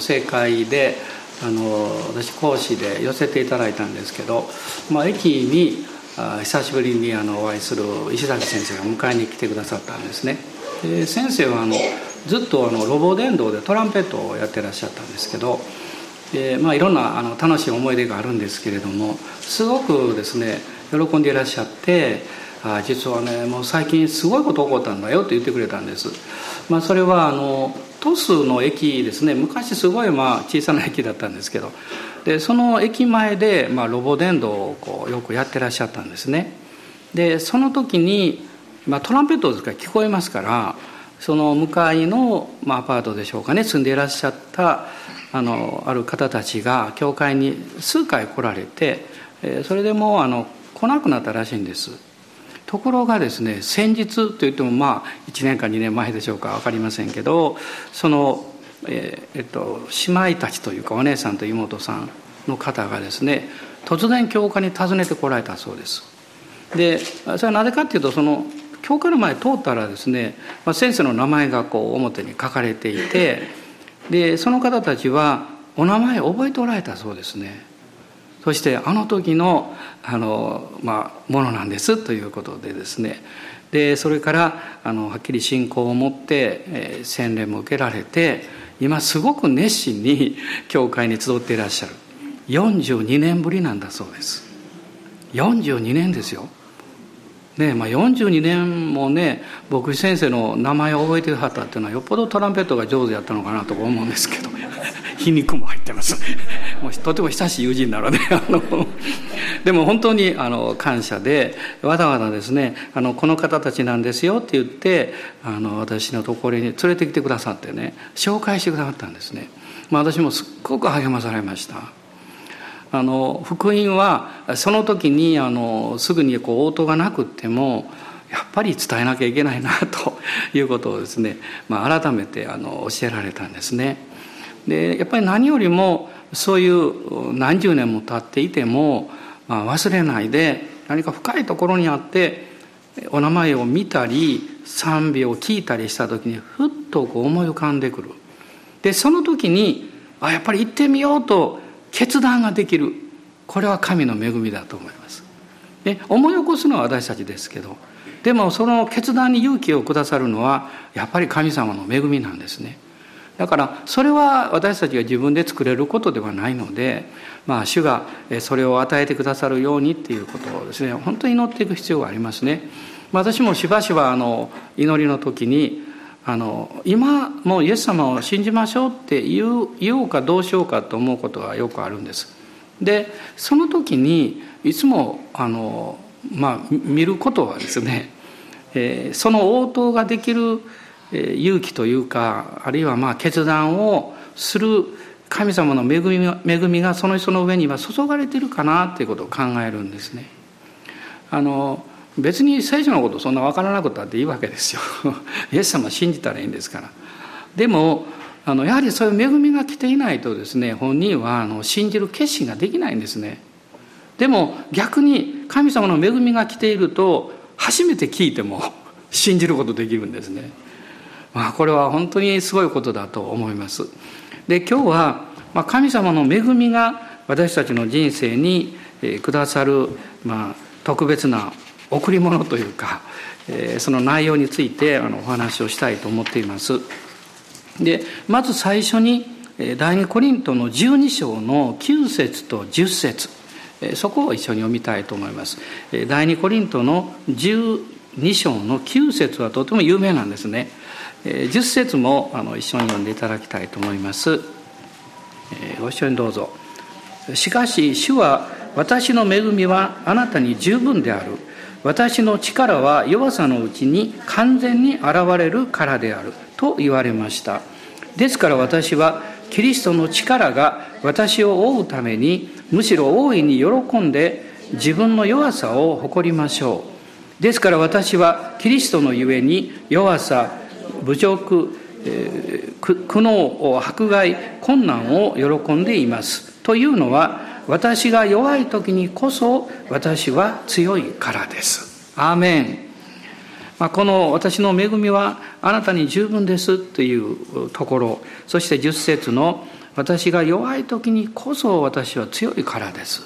正解であの私講師で寄せていただいたんですけど、まあ、駅にあ久しぶりにあのお会いする石崎先生が迎えに来てくださったんですね。で先生はあのずっとあのロボ伝道でトランペットをやってらっしゃったんですけど、まあ、いろんなあの楽しい思い出があるんですけれどもすごくですね喜んでいらっしゃってあ実はねもう最近すごいこと起こったんだよって言ってくれたんです、まあ、それはあの鳥栖の駅ですね。昔すごいまあ小さな駅だったんですけど。でその駅前で、まあ、ロボ伝道をこうよくやってらっしゃったんですね。でその時に、まあ、トランペットですから聞こえますからその向かいの、まあ、アパートでしょうかね。住んでいらっしゃったあのある方たちが教会に数回来られてそれでもうあの来なくなったらしいんです。ところがですね先日といってもまあ1年か2年前でしょうか分かりませんけどその、えー、えっと、姉妹たちというかお姉さんと妹さんの方がですね突然教会に訪ねてこられたそうです。でそれはなぜかっていうとその教会の前通ったらですね、まあ、先生の名前がこう表に書かれていてでその方たちはお名前覚えておられたそうですね。そしてあの時のあの、まあ、ものなんですということでですね。でそれからあのはっきり信仰を持って、えー、洗礼も受けられて今すごく熱心に 教会に集っていらっしゃる。42年ぶりなんだそうです。42年ですよ。ねまあ、42年もね牧師先生の名前を覚えてはったっていうのはよっぽどトランペットが上手やったのかなと思うんですけど。皮肉も入ってます。もうとても親しい友人なので あのでも本当にあの感謝でわざわざですねあのこの方たちなんですよって言ってあの私のところに連れてきてくださってね紹介してくださったんですね、まあ、私もすっごく励まされました。あの福音はその時にあのすぐにこう応答がなくってもやっぱり伝えなきゃいけないなということをですね、まあ、改めてあの教えられたんですね。でやっぱり何よりもそういう何十年も経っていても、まあ、忘れないで何か深いところにあってお名前を見たり賛美を聞いたりした時にふっとこう思い浮かんでくる。でその時にあやっぱり行ってみようと決断ができる。これは神の恵みだと思います。で思い起こすのは私たちですけどでもその決断に勇気をくださるのはやっぱり神様の恵みなんですね。だからそれは私たちが自分で作れることではないので、まあ、主がそれを与えてくださるようにっていうことをですね本当に祈っていく必要がありますね。私もしばしばあの祈りの時にあの今もうイエス様を信じましょうって言う言おうかどうしようかと思うことがよくあるんです。でその時にいつもあの、まあ、見ることはですね、えー、その応答ができる勇気というかあるいはまあ決断をする神様の恵み恵みがその人の上には注がれてるかなっていうことを考えるんですね。あの別に聖書のことそんな分からなくたっていいわけですよ。イエス様信じたらいいんですから。でもあのやはりそういう恵みが来ていないとですね本人はあの信じる決心ができないんですね。でも逆に神様の恵みが来ていると初めて聞いても 信じることできるんですね。まあこれは本当にすごいことだと思いますで今日は、神様の恵みが私たちの人生にくださる、まあ、特別な贈り物というか、その内容についてお話をしたいと思っています。でまず最初に第二コリントの12章の9節と10節そこを一緒に読みたいと思います。第二コリントの12章の9節はとても有名なんですね。10節もあの一緒に読んでいただきたいと思います。ご一緒にどうぞ。しかし主は私の恵みはあなたに十分である。私の力は弱さのうちに完全に現れるからであると言われましたですから私はキリストの力が私を覆うためにむしろ大いに喜んで自分の弱さを誇りましょうですから私はキリストのゆえに弱さ侮辱、えー、苦悩迫害困難を喜んでいます。というのは私が弱い時にこそ私は強いからです。アーメン。まあ、この私の恵みはあなたに十分です。というところ、そして十節の私が弱い時にこそ私は強いからです。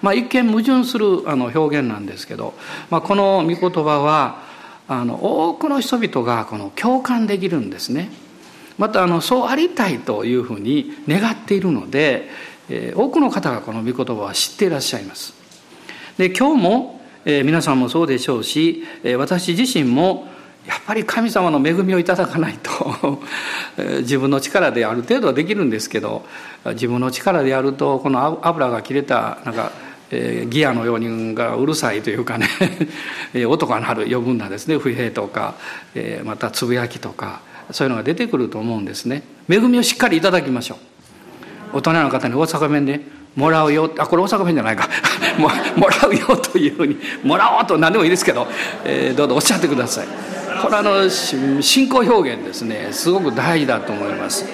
まあ一見矛盾するあの表現なんですけど、まあ、この御言葉はあの多くの人々がこの共感できるんですね。またあのそうありたいというふうに願っているので、えー、多くの方がこの御言葉は知っていらっしゃいます。で今日も、えー、皆さんもそうでしょうし、えー、私自身もやっぱり神様の恵みをいただかないと 自分の力である程度はできるんですけど自分の力でやるとこの油が切れたなんか、えー、ギアのようにがうるさいというかね音が鳴る余分なですね。不平とか、えー、またつぶやきとかそういうのが出てくると思うんですね。恵みをしっかりいただきましょう。大人の方に大阪弁でもらうよあこれ大阪弁じゃないか。もらうよというふうにもらおうと何でもいいですけど、えー、どうぞおっしゃってください。これあの信仰表現ですね。すごく大事だと思います。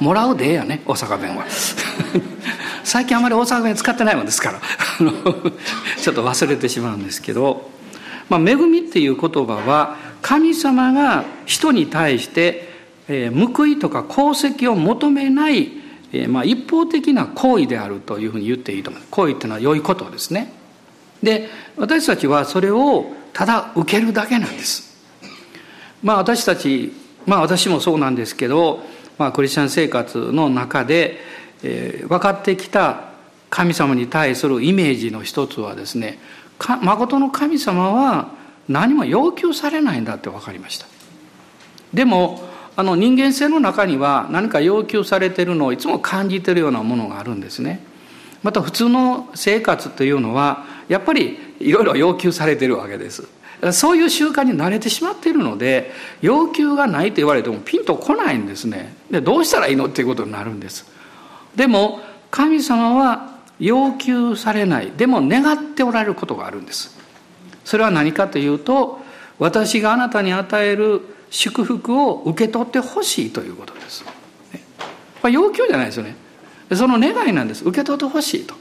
もらうでええやね大阪弁は。最近あまり大阪弁使ってないもんですから。ちょっと忘れてしまうんですけど、まあ、恵みっていう言葉は神様が人に対して、えー、報いとか功績を求めない、えー、まあ、一方的な行為であるというふうに言っていいと思います行為っていうのは良いことですね。で私たちはそれをただ受けるだけなんです。まあ私たちまあ私もそうなんですけど、まあ、クリスチャン生活の中で、えー、分かってきた神様に対するイメージの一つはですね誠の神様は何も要求されないんだって分かりました。でもあの人間性の中には何か要求されてるのをいつも感じてるようなものがあるんですね。また普通の生活というのはやっぱりいろいろ要求されてるわけです。そういう習慣に慣れてしまっているので要求がないと言われてもピンとこないんですね。でどうしたらいいのっていうことになるんです。でも神様は要求されない。でも願っておられることがあるんです。それは何かというと私があなたに与える祝福を受け取ってほしいということです、ね、要求じゃないですよね。その願いなんです。受け取ってほしいと。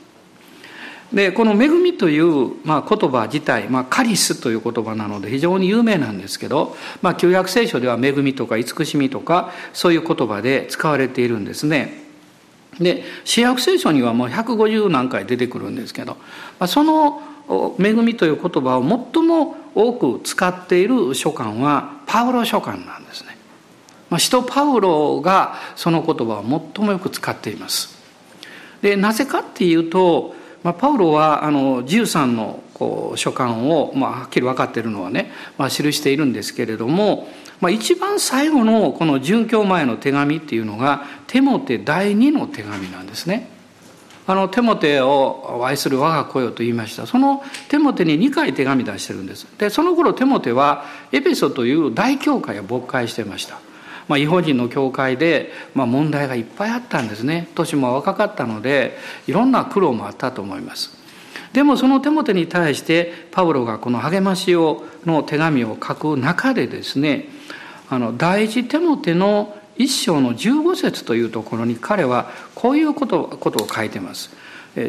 でこの「恵み」という、まあ、言葉自体、まあ、カリスという言葉なので非常に有名なんですけど、まあ、旧約聖書では「恵み」とか「慈しみ」とかそういう言葉で使われているんですね。で新約聖書にはもう150何回出てくるんですけど、その「恵み」という言葉を最も多く使っている書簡はパウロ書簡なんですね。まあ、使徒パウロがその言葉を最もよく使っています。でなぜかっていうと、まあ、パウロはあの13のこう書簡を、まあ、はっきり分かっているのはね、まあ、記しているんですけれども、まあ、一番最後のこの殉教前の手紙っていうのがテモテ第2の手紙なんですね。あのテモテを愛する我が子よと言いました。そのテモテに2回手紙出してるんです。でその頃テモテはエペソという大教会を勃会してました。まあ、違法人の教会で、まあ、問題がいっぱいあったんですね。年も若かったのでいろんな苦労もあったと思います。でもそのテモテに対してパウロがこの励ましをの手紙を書く中でですねあの第一テモテの一章の15節というところに彼はこういうことことを書いてます。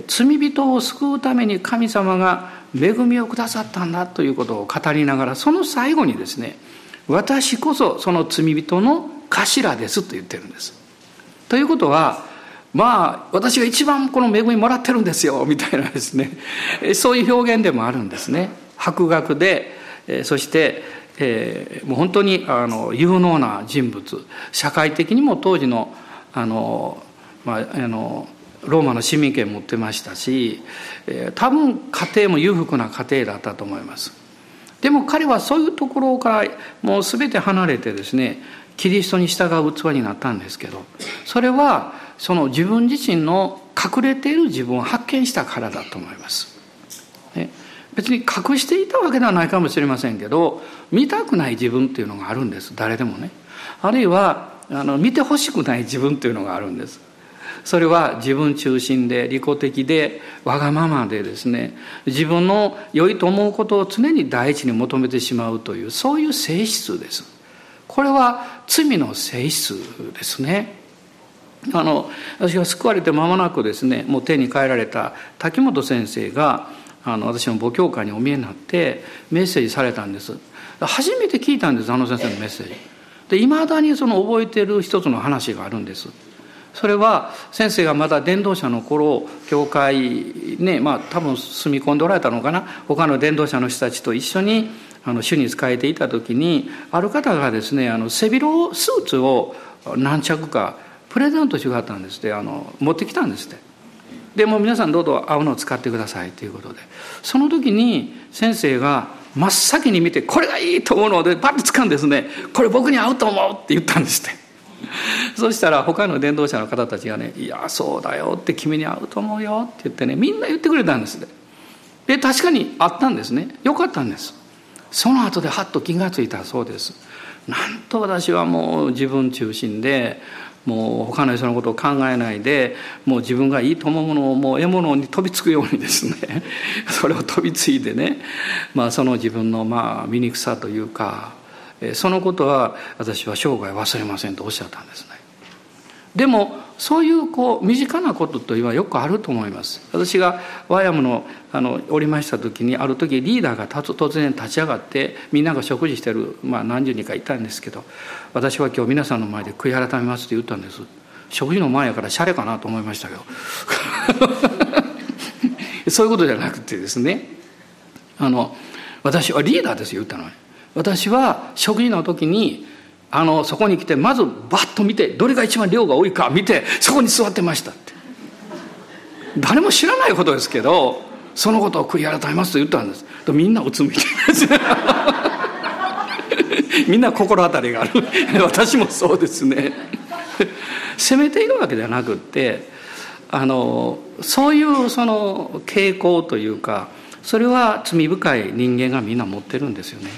罪人を救うために神様が恵みをくださったんだということを語りながらその最後にですね私こそその罪人の頭ですと言ってるんです。ということはまあ私が一番この恵みもらってるんですよみたいなですねそういう表現でもあるんですね。博学でそしてえー、もう本当にあの有能な人物社会的にも当時のあの、まあ、あのローマの市民権持ってましたし、えー、多分家庭も裕福な家庭だったと思いますでも彼はそういうところからもう全て離れてですねキリストに従う器になったんですけどそれはその自分自身の隠れている自分を発見したからだと思います。別に隠していたわけではないかもしれませんけど見たくない自分っていうのがあるんです。誰でもね。あるいはあの見てほしくない自分っていうのがあるんです。それは自分中心で利己的でわがままでですね。自分の良いと思うことを常に第一に求めてしまうというそういう性質です。これは罪の性質ですね。あの私が救われて間もなくですねもう手に変えられた滝本先生があの私の母教会にお見えになってメッセージされたんです。初めて聞いたんですあの先生のメッセージ。でいまだにその覚えてる一つの話があるんです。それは先生がまだ伝道者の頃教会ねまあ多分住み込んでおられたのかな。他の伝道者の人たちと一緒にあの主に仕えていた時にある方がですねあの背広スーツを何着かプレゼントしてくったんですってあの持ってきたんですって。でも皆さんどうぞ青のを使ってくださいということで。その時に先生が真っ先に見てこれがいいと思うのでパッと使うんですねこれ僕に合うと思うって言ったんですって。そしたら他の伝道者の方たちがね「いやそうだよ」って「君に合うと思うよ」って言ってねみんな言ってくれたんですで確かにあったんですね。よかったんです。その後でハッと気が付いたそうです。なんと私はもう自分中心でもう他の人のことを考えないでもう自分がいいと思うものをもう獲物に飛びつくようにですね それを飛びついてね、まあ、その自分のまあ醜さというかそのことは私は生涯忘れませんとおっしゃったんですね。でもそういうこう身近なことというのはよくあると思います。私がワヤムのあのおりました時にある時リーダーが突然立ち上がってみんなが食事してる、まあ、何十人かいたんですけど私は今日皆さんの前で悔い改めますって言ったんです。食事の前やからシャレかなと思いましたけど。そういうことじゃなくてですね。あの私はリーダーですよ言ったのは。私は食事の時にあのそこに来てまずバッと見てどれが一番量が多いか見てそこに座ってましたって。誰も知らないことですけどそのことを悔い改めますと言ったんです。とみんなうつむいてます。みんな心当たりがある。私もそうですね。責めているわけではなくってあのそういうその傾向というかそれは罪深い人間がみんな持ってるんですよね。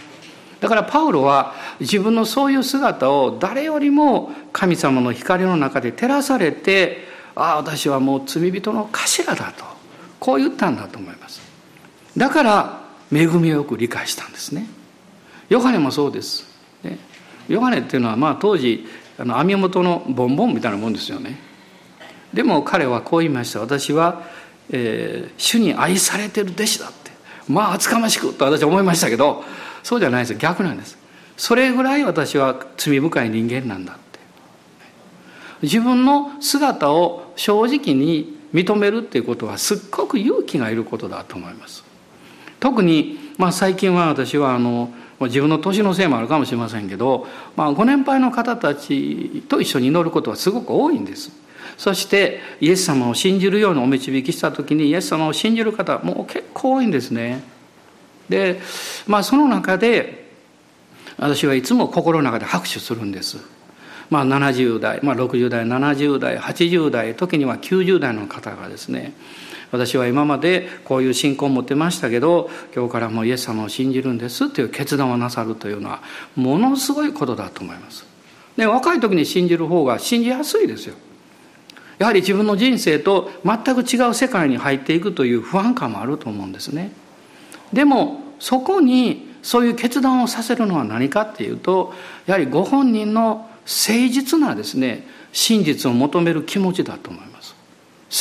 だからパウロは自分のそういう姿を誰よりも神様の光の中で照らされてああ私はもう罪人の頭だとこう言ったんだと思います。だから恵みをよく理解したんですね。ヨハネもそうです、ね、ヨハネっていうのはまあ当時あの網元のボンボンみたいなもんですよね。でも彼はこう言いました。私は、えー、主に愛されてる弟子だって。まあ厚かましくと私は思いましたけどそうじゃないです。逆なんです。それぐらい私は罪深い人間なんだって。自分の姿を正直に認めるっていうことはすっごく勇気がいることだと思います。特に、まあ、最近は私はあの自分の年のせいもあるかもしれませんけど、まあ、ご年配の方たちと一緒に祈ることはすごく多いんです。そしてイエス様を信じるようにお導きした時にイエス様を信じる方もう結構多いんですね。でまあその中で私はいつも心の中で拍手するんです。まあ、70代、まあ、60代70代80代時には90代の方がですね私は今までこういう信仰を持ってましたけど今日からもうイエス様を信じるんですという決断をなさるというのはものすごいことだと思います。で若い時に信じる方が信じやすいですよ。やはり自分の人生と全く違う世界に入っていくという不安感もあると思うんですね。でもそこにそういう決断をさせるのは何かっていうとやはりご本人の誠実なですね真実を求める気持ちだと思います。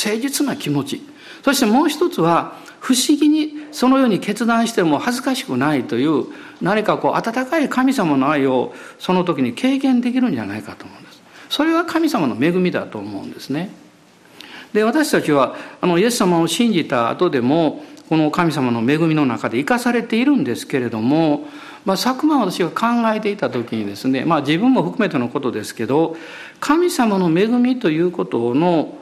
誠実な気持ち。そしてもう一つは不思議にそのように決断しても恥ずかしくないという何かこう温かい神様の愛をその時に経験できるんじゃないかと思うんです。それは神様の恵みだと思うんですね。で私たちはあのイエス様を信じた後でもこの神様の恵みの中で生かされているんですけれども、まあ、昨晩私が考えていた時にですね、まあ、自分も含めてのことですけど神様の恵みということの、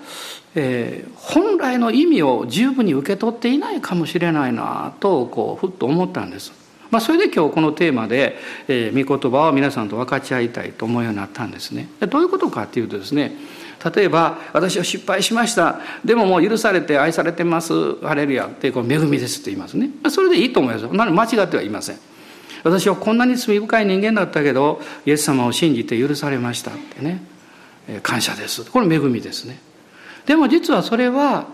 えー、本来の意味を十分に受け取っていないかもしれないなとこうふっと思ったんです。まあ、それで今日このテーマで、えー、御言葉を皆さんと分かち合いたいと思うようになったんですね。どういうことかっていうとですね例えば私は失敗しました。でももう許されて愛されてます。ハレルヤ。ってこう恵みですって言いますね。それでいいと思いますよ。間違ってはいません。私はこんなに罪深い人間だったけどイエス様を信じて許されました。ってね。感謝です。これ恵みですね。でも実はそれは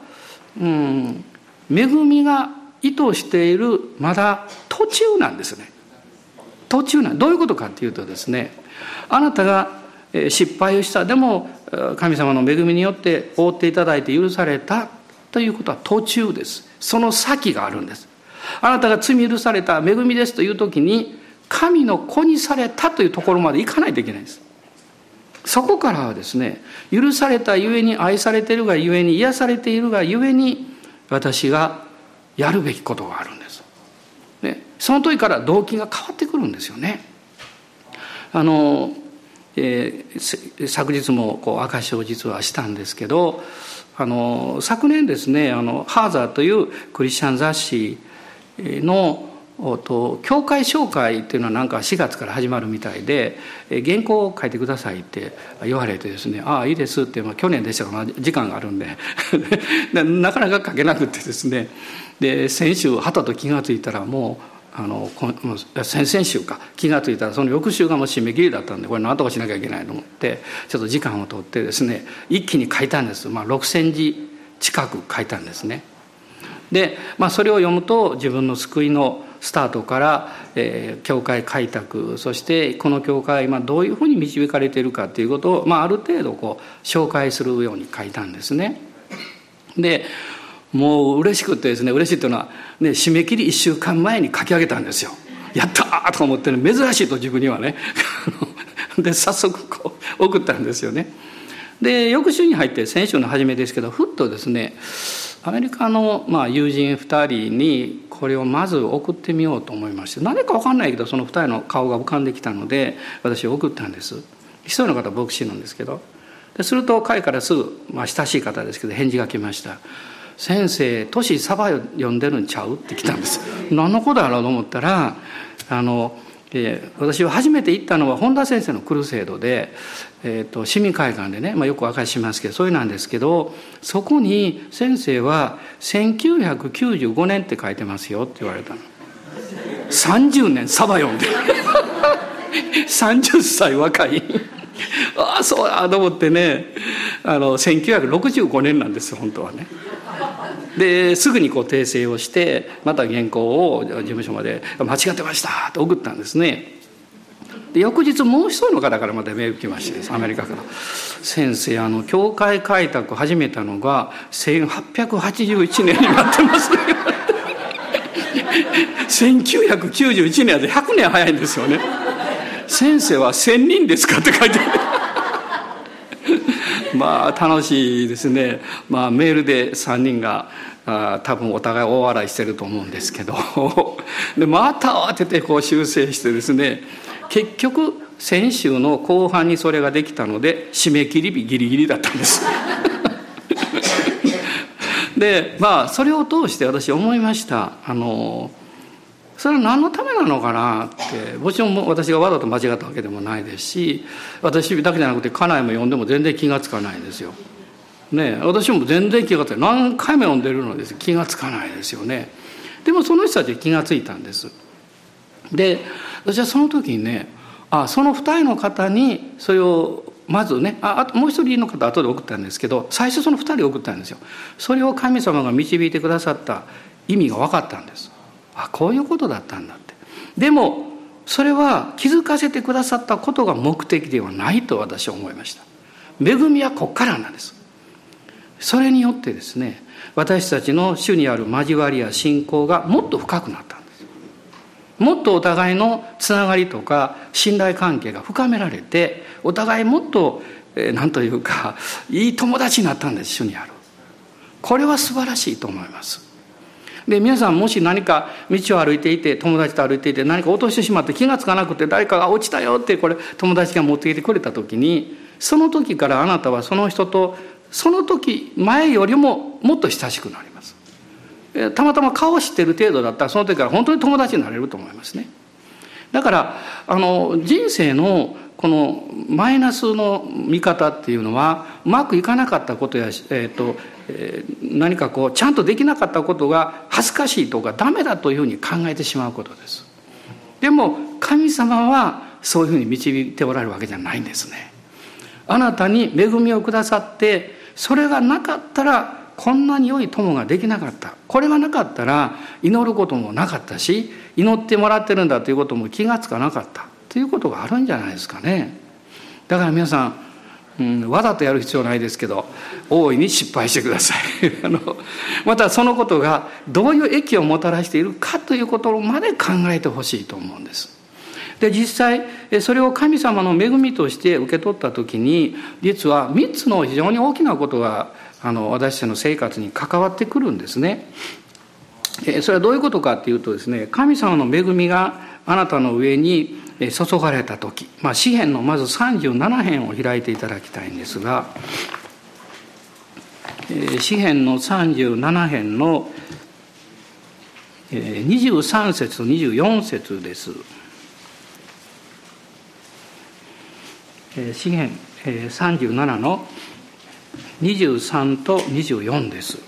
うん恵みが意図しているまだ途中なんですね。途中なんどういうことかっていうとですね。あなたが失敗をした。でも神様の恵みによって覆っていただいて許されたということは途中ですその先があるんですあなたが罪許された恵みですという時に神の子にされたというところまで行かないといけないんですそこからはですね許されたゆえに愛されているがゆえに癒されているがゆえに私がやるべきことがあるんです。ね、その時から動機が変わってくるんですよね。あの、えー、昨日もこう証しを実はしたんですけどあの昨年ですねあのハーザーというクリスチャン雑誌のと教会紹介っていうのはなんか4月から始まるみたいで原稿を書いてくださいって言われてですねああいいですって、まあ、去年でしたが、まあ、時間があるんで なかなか書けなくてですねで先週はたと気が付いたらもうあの先々週か気が付いたらその翌週がもう締め切りだったんでこれ何とかしなきゃいけないと思ってちょっと時間を取ってですね一気に書いたんです、まあ、6,000字近く書いたんですね。で、まあ、それを読むと自分の救いのスタートから、えー、教会開拓そしてこの教会今どういうふうに導かれているかということを、まあ、ある程度こう紹介するように書いたんですね。でもう嬉しくてですね嬉しいというのは、ね、締め切り1週間前に書き上げたんですよ。やったーと思ってね珍しいと自分にはね で早速こう送ったんですよね。で翌週に入って先週の初めですけどふっとですねアメリカのまあ友人2人にこれをまず送ってみようと思いまして何か分かんないけどその2人の顔が浮かんできたので私送ったんです一人の方牧師なんですけどですると彼からすぐ、まあ、親しい方ですけど返事が来ました「先生年サバ読んでるんちゃう?」って来たんです。何のことやろうと思ったらあのえー、私は初めて行ったのは本田先生のクルセードで、えーと、市民会館でね、まあ、よくお明かししますけどそういうなんですけどそこに先生は1995年って書いてますよって言われたの。30年サバ読んで。30歳若い。ああそうやと思ってねあの1965年なんです本当はねですぐにこう訂正をしてまた原稿を事務所まで「間違ってました」と送ったんですね。で翌日もう一人の方からまたメール来ましてアメリカから「先生あの教会開拓始めたのが1881年になってますね」1991年で100年早いんですよね。先生は1000人ですかって書いてある。まあ楽しいですね、まあ、メールで3人があ多分お互い大笑いしてると思うんですけど。でまた慌ててこう修正してですね。結局先週の後半にそれができたので締め切り日ギリギリだったんです。でまあそれを通して私思いました。あのそれは何のためなのかなってもちろん私がわざと間違ったわけでもないですし私だけじゃなくて家内も読んでも全然気が付かないんですよ。ね私も全然気が付かない何回も読んでるのです気が付かないですよね。でもその人たち気が付いたんです。で私はその時にねあその2人の方にそれをまずねああともう一人の方後で送ったんですけど最初その2人送ったんですよ。それを神様が導いてくださった意味が分かったんです。あこういうことだったんだって。でもそれは気づかせてくださったことが目的ではないと私は思いました。恵みはこっからなんです。それによってですね私たちの主にある交わりや信仰がもっと深くなったんです。もっとお互いのつながりとか信頼関係が深められてお互いもっと何というかいい友達になったんです主にある。これは素晴らしいと思います。で皆さんもし何か道を歩いていて友達と歩いていて何か落としてしまって気が付かなくて誰かが落ちたよってこれ友達が持ってきてくれた時にその時からあなたはその人とその時前よりももっと親しくなります。たまたま顔を知ってる程度だったらその時から本当に友達になれると思いますね。だからあの人生のこのマイナスの見方っていうのはうまくいかなかったことや、えーとえー、何かこうちゃんとできなかったことが恥ずかしいとかダメだというふうに考えてしまうことです。でも神様はそういうふうに導いておられるわけじゃないんですね。あなたに恵みをくださってそれがなかったらこんなに良い友ができなかったこれがなかったら祈ることもなかったし祈ってもらってるんだということも気が付かなかったということがあるんじゃないですかね。だから皆さん、うん、わざとやる必要ないですけど大いに失敗してください。あのまたそのことがどういう益をもたらしているかということまで考えてほしいと思うんです。で実際それを神様の恵みとして受け取った時に実は3つの非常に大きなことがあの私たちの生活に関わってくるんですね。それはどういうことかっていうとですね神様の恵みがあなたの上に注がれた時、まあ、詩篇のまず37編を開いていただきたいんですが詩篇の37編の23節と24節です。詩篇37の23と24です。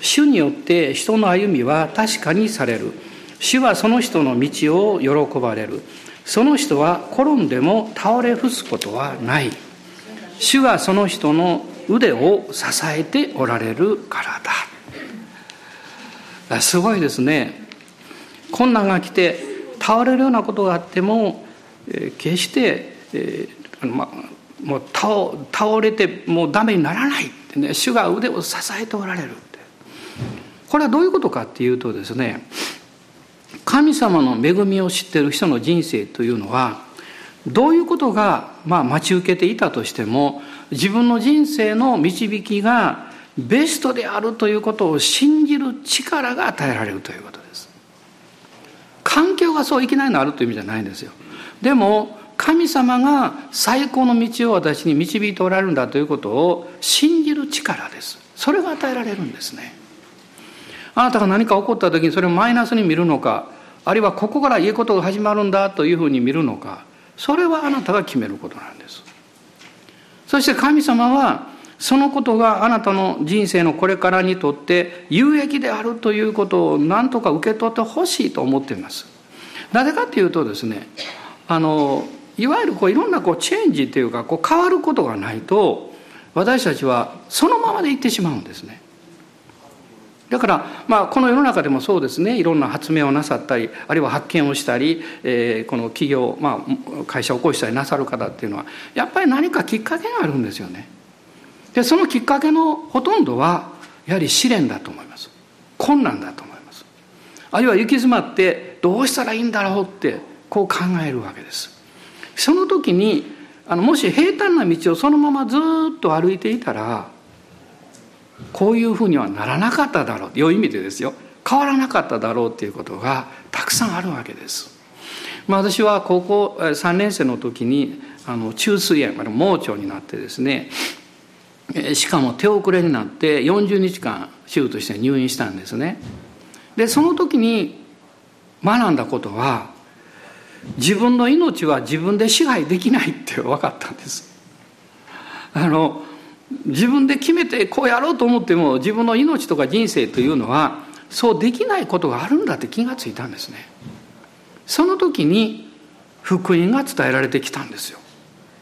主によって人の歩みは確かにされる。主はその人の道を喜ばれる。その人は転んでも倒れ伏すことはない。主はその人の腕を支えておられるからだ。すごいですね。困難が来て倒れるようなことがあっても、えー、決して、えーま、もう倒倒れてもうダメにならないってね主が腕を支えておられるってこれはどういうことかっていうとですね神様の恵みを知っている人の人生というのはどういうことが、まあ、待ち受けていたとしても自分の人生の導きがベストであるということを信じる力が与えられるということです。環境がそういきなりのあるという意味じゃないんですよ。でも神様が最高の道を私に導いておられるんだということを信じる力です。それが与えられるんですね。あなたが何か起こった時にそれをマイナスに見るのかあるいはここからいいことが始まるんだというふうに見るのかそれはあなたが決めることなんですそして神様はそのことがあなたの人生のこれからにとって有益であるということを何とか受け取ってほしいと思っていますなぜかっていうとですねあのいわゆるこういろんなこうチェンジっていうかこう変わることがないと私たちはそのままでいってしまうんですね。だから、まあ、この世の中でもそうですね。いろんな発明をなさったりあるいは発見をしたり、えー、この企業、まあ、会社を起こしたりなさる方っていうのはやっぱり何かきっかけがあるんですよね。でそのきっかけのほとんどはやはり試練だと思います。困難だと思います。あるいは行き詰まってどうしたらいいんだろうってこう考えるわけです。その時にあのもし平坦な道をそのままずっと歩いていたらこういうふうにはならなかっただろう良い意味でですよ変わらなかっただろうっていうことがたくさんあるわけです。まあ、私は高校3年生の時にあの中水炎盲腸になってですねしかも手遅れになって40日間手術して入院したんですね。でその時に学んだことは自分の命は自分で支配できないって分かったんですあの自分で決めてこうやろうと思っても自分の命とか人生というのはそうできないことがあるんだって気がついたんですね。その時に福音が伝えられてきたんですよ。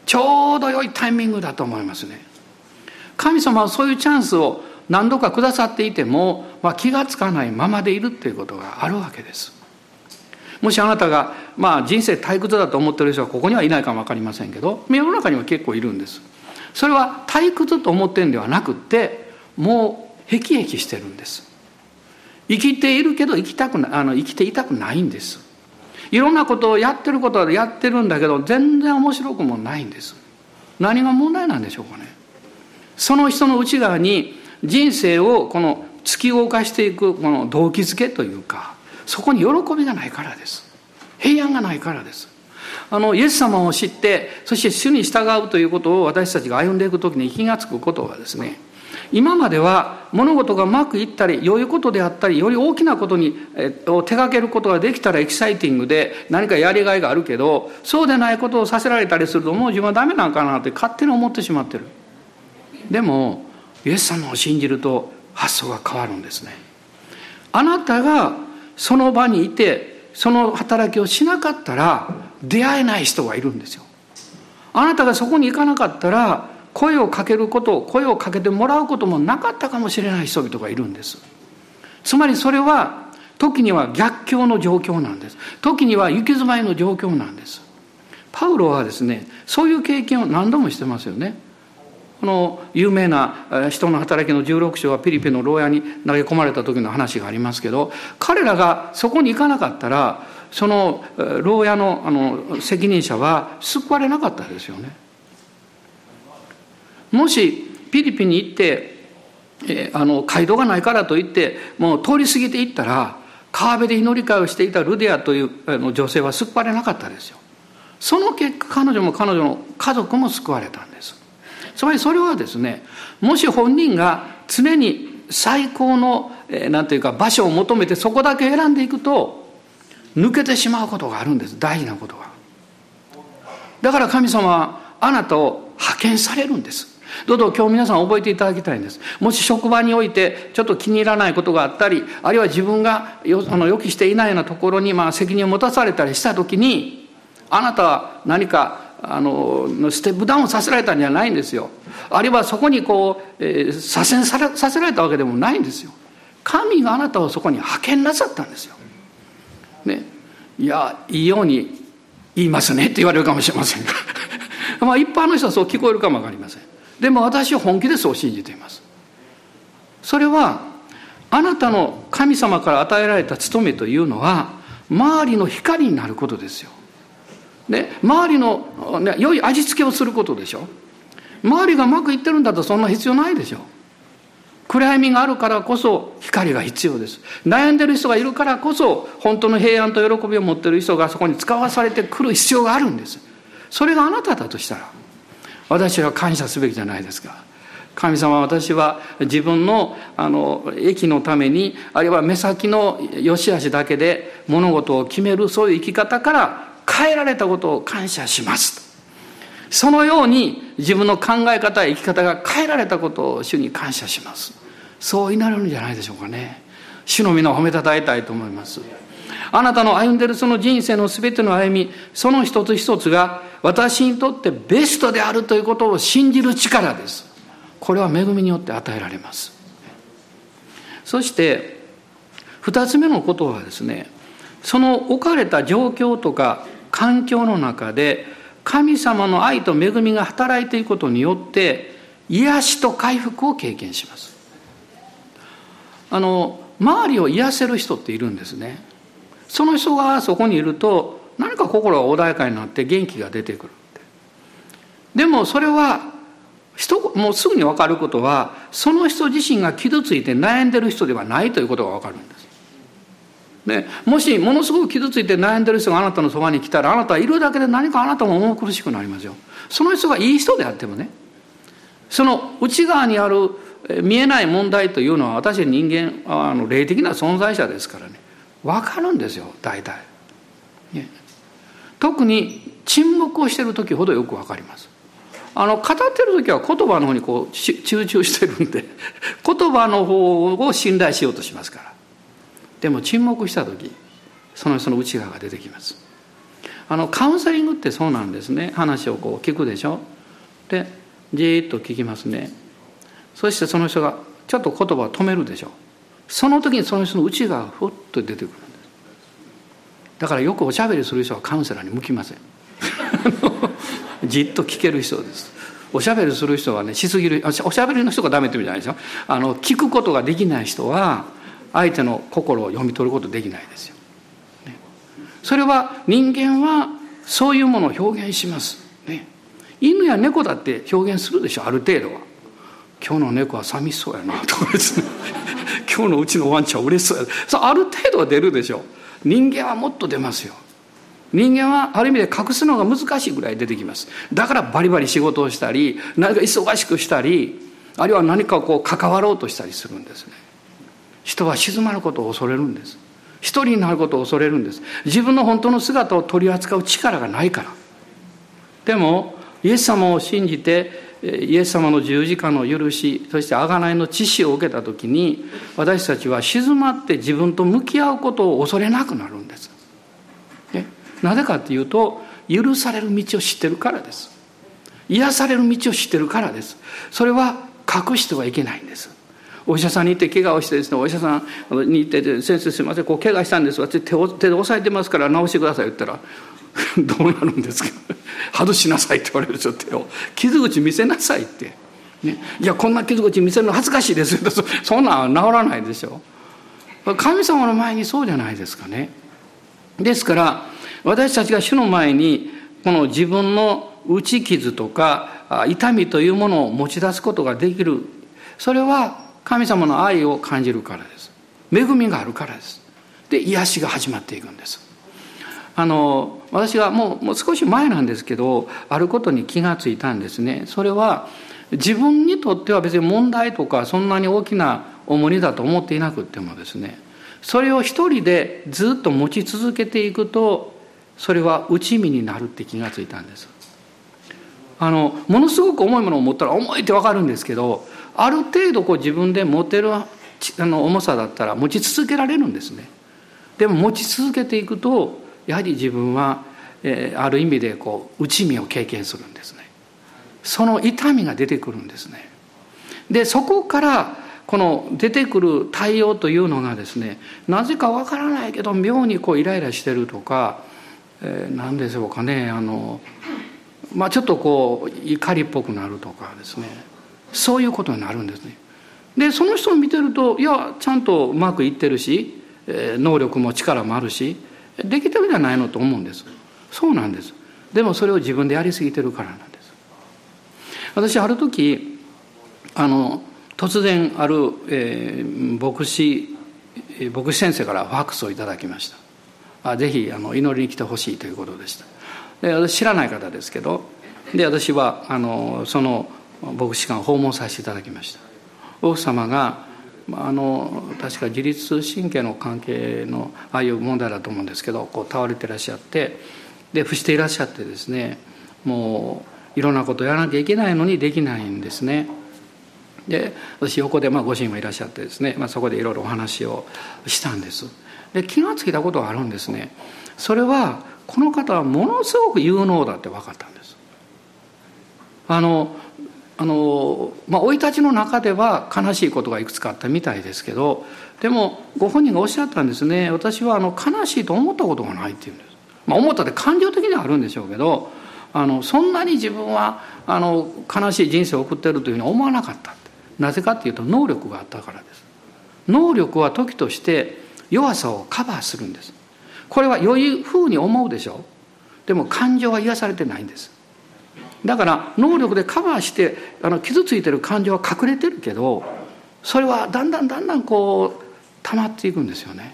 ちょうど良いタイミングだと思いますね。神様はそういうチャンスを何度かくださっていても、まあ、気がつかないままでいるっていうことがあるわけです。もしあなたが、まあ、人生退屈だと思ってる人はここにはいないかも分かりませんけど世の中には結構いるんです。それは退屈と思ってんではなくってもうへきへきしてるんです。生きているけど生きたくなあの生きていたくないんです。いろんなことをやってることはやってるんだけど全然面白くもないんです。何が問題なんでしょうかね。その人の内側に人生をこの突き動かしていくこの動機づけというかそこに喜びがないからです。平安がないからです。あのイエス様を知ってそして主に従うということを私たちが歩んでいく時に気が付くことはですね今までは物事がうまくいったり良いことであったりより大きなことに、えを手掛けることができたらエキサイティングで何かやりがいがあるけどそうでないことをさせられたりするともう自分はダメなんかなって勝手に思ってしまってる。でもイエス様を信じると発想が変わるんですね。あなたがその場にいてその働きをしなかったら出会えない人がいるんですよ。あなたがそこに行かなかったら声をかけること声をかけてもらうこともなかったかもしれない人々がいるんです。つまりそれは時には逆境の状況なんです。時には行き詰まりの状況なんです。パウロはですねそういう経験を何度もしてますよね。この有名な人の働きの16章はピリピの牢屋に投げ込まれた時の話がありますけど彼らがそこに行かなかったらその牢屋のあの責任者は救われなかったですよね。もしフィリピに行って、え、あの街道がないからといってもう通り過ぎていったら川辺で祈り会をしていたルディアというあの女性は救われなかったですよ。その結果彼女も彼女の家族も救われたんです。つまりそれはですねもし本人が常に最高の何ていうか場所を求めてそこだけ選んでいくと抜けてしまうことがあるんです。大事なことが。だから神様はあなたを派遣されるんです。どうぞ今日皆さん覚えていただきたいんです。もし職場においてちょっと気に入らないことがあったりあるいは自分がよあの予期していないようなところにまあ責任を持たされたりした時にあなたは何かあのステップダウンさせられたんじゃないんですよ。あるいはそこにこう、えー、左遷されさせられたわけでもないんですよ。神があなたをそこに派遣なさったんですよ。ね、いやいいように言いますねって言われるかもしれません。が まあ一般の人はそう聞こえるかも分かりません。でも私は本気でそう信じています。それはあなたの神様から与えられた務めというのは周りの光になることですよ。で周りの、ね、良い味付けをすることでしょ。周りがうまくいってるんだとそんな必要ないでしょ。暗闇があるからこそ光が必要です。悩んでる人がいるからこそ本当の平安と喜びを持ってる人がそこに使わされてくる必要があるんです。それがあなただとしたら私は感謝すべきじゃないですか。神様私は自分のあの益のためにあるいは目先の良し悪しだけで物事を決めるそういう生き方から変えられたことを感謝しますそのように自分の考え方や生き方が変えられたことを主に感謝します。そう祈るんじゃないでしょうかね。主の皆を褒めたたえたいと思います。あなたの歩んでるその人生の全ての歩みその一つ一つが私にとってベストであるということを信じる力です。これは恵みによって与えられます。そして二つ目のことはですねその置かれた状況とか環境の中で神様の愛と恵みが働いていくことによって癒しと回復を経験します。あの周りを癒せる人っているんですね。その人がそこにいると何か心が穏やかになって元気が出てくるでもそれは人もうすぐに分かることはその人自身が傷ついて悩んでる人ではないということが分かるんです。でもしものすごく傷ついて悩んでる人があなたのそばに来たらあなたはいるだけで何かあなたも重苦しくなりますよ。その人がいい人であってもね。その内側にある見えない問題というのは私は人間あの霊的な存在者ですからね。分かるんですよ大体、ね、特に沈黙をしてる時ほどよく分かります。あの語ってる時は言葉の方にこう集中してるんで 言葉の方を信頼しようとしますから。でも沈黙した時その人の内側が出てきます。あのカウンセリングってそうなんですね。話をこう聞くでしょ。でじーっと聞きますね。そしてその人がちょっと言葉を止めるでしょ。その時にその人の内側がふっと出てくるんです。だからよくおしゃべりする人はカウンセラーに向きません。じっと聞ける人です。おしゃべりする人はねしすぎるおしゃべりの人がダメって意味じゃないですよ。あの聞くことができない人は相手の心を読み取ることできないですよ。ね、それは人間はそういうものを表現します。ね、犬や猫だって表現するでしょある程度は。今日の猫は寂しそうやなとかですね。今日のうちのワンちゃん嬉しそうやそうある程度は出るでしょ。人間はもっと出ますよ。人間はある意味で隠すのが難しいぐらい出てきます。だからバリバリ仕事をしたり何か忙しくしたりあるいは何かこう関わろうとしたりするんですね。人は静まることを恐れるんです。一人になることを恐れるんです。自分の本当の姿を取り扱う力がないから。でもイエス様を信じてイエス様の十字架の許しそして贖いの知識を受けた時に私たちは静まって自分と向き合うことを恐れなくなるんです、なぜかっていうと許される道を知ってるからです。癒される道を知ってるからです。それは隠してはいけないんです。お医者さんに行って怪我をしてですねお医者さんに行って「先生すいませんこう怪我したんです私手を手で押さえてますから治してください」言ったら「どうなるんですか？外しなさい」って言われるでしょ手を傷口見せなさいって、ね、いやこんな傷口見せるの恥ずかしいですよ。そんなん治らないでしょ。神様の前にそうじゃないですかね。ですから私たちが主の前にこの自分の打ち傷とか痛みというものを持ち出すことができる。それは神様の愛を感じるからです。恵みがあるからです。で癒しが始まっていくんです。あの私はもうもう少し前なんですけどあることに気がついたんですね。それは自分にとっては別に問題とかそんなに大きな重荷だと思っていなくてもですね。それを一人でずっと持ち続けていくとそれは内身になるって気がついたんです。あのものすごく重いものを持ったら重いって分かるんですけどある程度こう自分で持てるあの重さだったら持ち続けられるんですね。でも持ち続けていくとやはり自分は、えー、ある意味でこう内身を経験するんですね。その痛みが出てくるんですね。でそこからこの出てくる対応というのがですねなぜかわからないけど妙にこうイライラしてるとか、えー、何でしょうかねあのまあちょっとこう怒りっぽくなるとかですね。そういうことになるんですね。でその人を見てるといやちゃんとうまくいってるし、能力も力もあるしできてるじゃないのと思うんです。そうなんです。でもそれを自分でやりすぎてるからなんです。私ある時あの突然ある、えー、牧師牧師先生からファックスをいただきました。あぜひあの祈りに来てほしいということでした。で私知らない方ですけどで私はあのその牧師館を訪問させていただきました。奥様があの確か自律神経の関係のああいう問題だと思うんですけどこう倒れていらっしゃってで伏していらっしゃってですねもういろんなことやらなきゃいけないのにできないんですね。で私横でまあご主人もいらっしゃってですね、まあ、そこでいろいろお話をしたんです。で気が付いたことがあるんですね。それはこの方はものすごく有能だって分かったんです。あのあのまあ生い立ちの中では悲しいことがいくつかあったみたいですけどでもご本人がおっしゃったんですね。私はあの悲しいと思ったことがないっていうんです、まあ、思ったって感情的にはあるんでしょうけどあのそんなに自分はあの悲しい人生を送ってるというふうに思わなかったなぜかっていうと能力があったからです。能力は時として弱さをカバーするんです。これは良いふうに思うでしょ。うでも感情は癒されてないんです。だから能力でカバーしてあの傷ついてる感情は隠れてるけどそれはだんだんだんだんこう溜まっていくんですよね。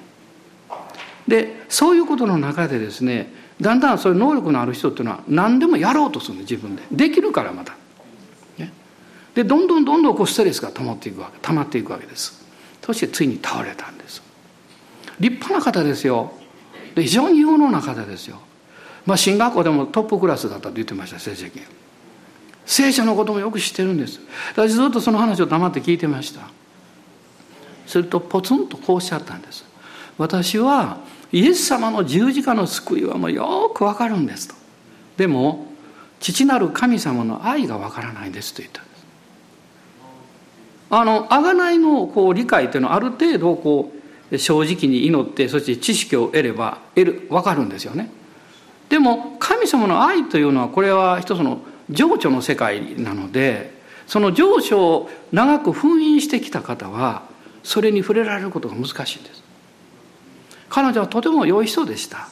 でそういうことの中でですねだんだんそういう能力のある人っていうのは何でもやろうとするんです自分で。できるからまたね。でどんどんどんどんこうストレスが溜まっていくわけ溜まっていくわけです。そしてついに倒れたんです。立派な方ですよ。で非常に有能な方ですよ。まあ進学校でもトップクラスだったと言ってました成績。聖書のこともよく知ってるんです。私ずっとその話を黙って聞いてました。するとポツンとこうおっしゃったんです。私はイエス様の十字架の救いはもうよくわかるんですと。でも父なる神様の愛がわからないんですと言ったんです。あの贖いのこう理解というのはある程度こう正直に祈ってそして知識を得れば得る分かるんですよね。でも神様の愛というのはこれは一つの情緒の世界なのでその情緒を長く封印してきた方はそれに触れられることが難しいんです。彼女はとても良い人でした。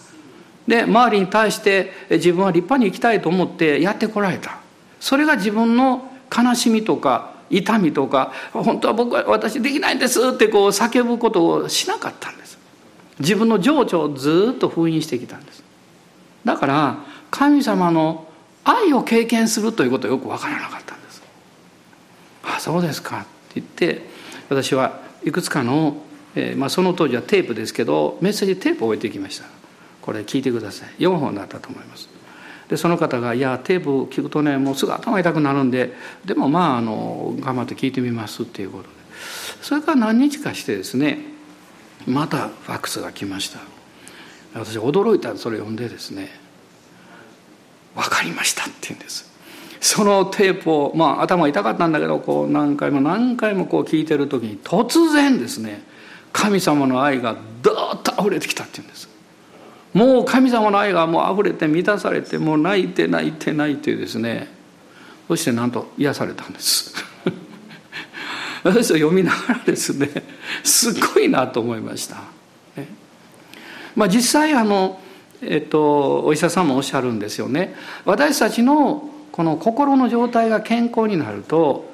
で周りに対して自分は立派に生きたいと思ってやってこられた。それが自分の悲しみとか痛みとか本当は僕は私できないんですってこう叫ぶことをしなかったんです自分の情緒をずっと封印してきたんですだから神様の愛を経験するということはよく分からなかったんです。あそうですかって言って私はいくつかの、えー、まあ、その当時はテープですけどメッセージテープを置いてきました。これ聞いてください。4本だったと思います。でその方が「いやテープ聞くとねもうすぐ頭痛くなるんででもまああの頑張って聞いてみます」っていうことで。それから何日かしてですねまたファックスが来ました。私驚いたそれ読んでですね「分かりました」って言うんです。そのテープをまあ頭痛かったんだけどこう何回も何回もこう聞いてる時に突然ですね神様の愛がドーッと溢れてきたって言うんです。もう神様の愛がもう溢れて満たされてもう泣いて泣いて泣いてですねそしてなんと癒されたんです。私は読みながらですねすごいなと思いました、ね、まあ、実際あの、えっと、お医者さんもおっしゃるんですよね。私たちのこの心の状態が健康になると、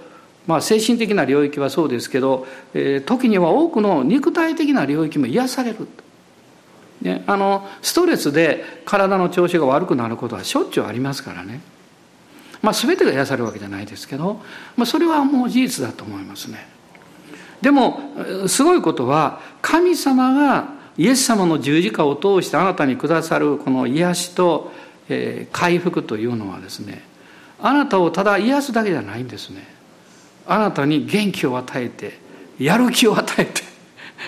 まあ、精神的な領域はそうですけど、えー、時には多くの肉体的な領域も癒されるね、あのストレスで体の調子が悪くなることはしょっちゅうありますからね、まあ、全てが癒されるわけじゃないですけど、まあ、それはもう事実だと思いますね。でもすごいことは神様がイエス様の十字架を通してあなたにくださるこの癒しと、え、回復というのはですねあなたをただ癒すだけじゃないんですね。あなたに元気を与えてやる気を与えて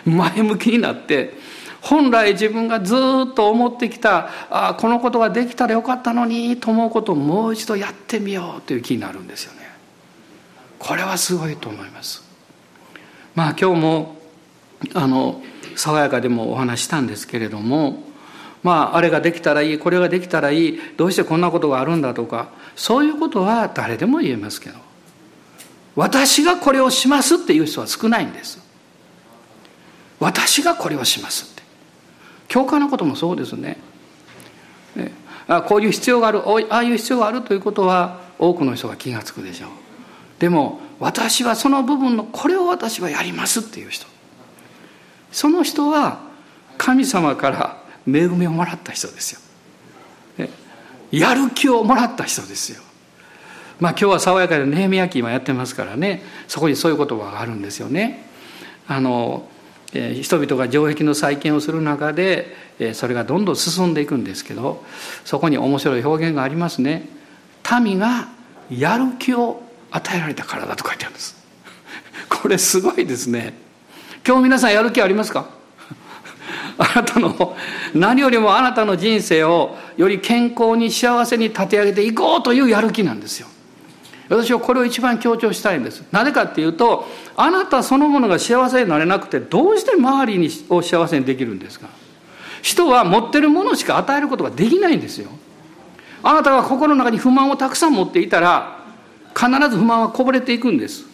前向きになって本来自分がずっと思ってきたあこのことができたらよかったのにと思うことをもう一度やってみようという気になるんですよね。これはすごいと思います。まあ今日もあの爽やかでもお話したんですけれどもまああれができたらいいこれができたらいいどうしてこんなことがあるんだとかそういうことは誰でも言えますけど私がこれをしますっていう人は少ないんです。私がこれをしますって。教会のこともそうですね。ねあこういう必要があるああいう必要があるということは多くの人が気が付くでしょう。でも私はその部分のこれを私はやりますっていう人。その人は神様から恵みをもらった人ですよ、やる気をもらった人ですよ。まあ今日は爽やかでネーミヤキ今やってますからね。そこにそういう言葉があるんですよね。あの人々が城壁の再建をする中でそれがどんどん進んでいくんですけどそこに面白い表現がありますね。民がやる気を与えられたからだと書いてあるんです。これすごいですね。今日皆さんやる気ありますか？あなたの何よりもあなたの人生をより健康に幸せに立て上げていこうというやる気なんですよ。私はこれを一番強調したいんです。なぜかっていうとあなたそのものが幸せになれなくてどうして周りを幸せにできるんですか？人は持ってるものしか与えることができないんですよ。あなたが心の中に不満をたくさん持っていたら必ず不満はこぼれていくんです。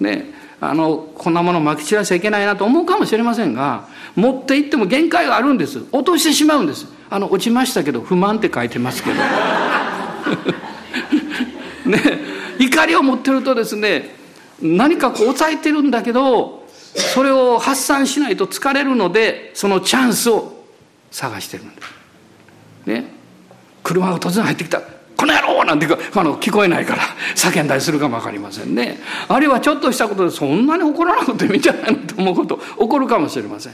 ね。あのこんなものをまき散らしちゃいけないなと思うかもしれませんが持っていっても限界があるんです。落としてしまうんです。あの落ちましたけど不満って書いてますけど。ね。怒りを持ってるとですね何かこう抑えてるんだけどそれを発散しないと疲れるのでそのチャンスを探してるんです。ね。車が突然入ってきた「この野郎!」なんてあの聞こえないから叫んだりするかも分かりませんねあるいはちょっとしたことでそんなに怒らなくてもいいんじゃないのと思うこと起こるかもしれません。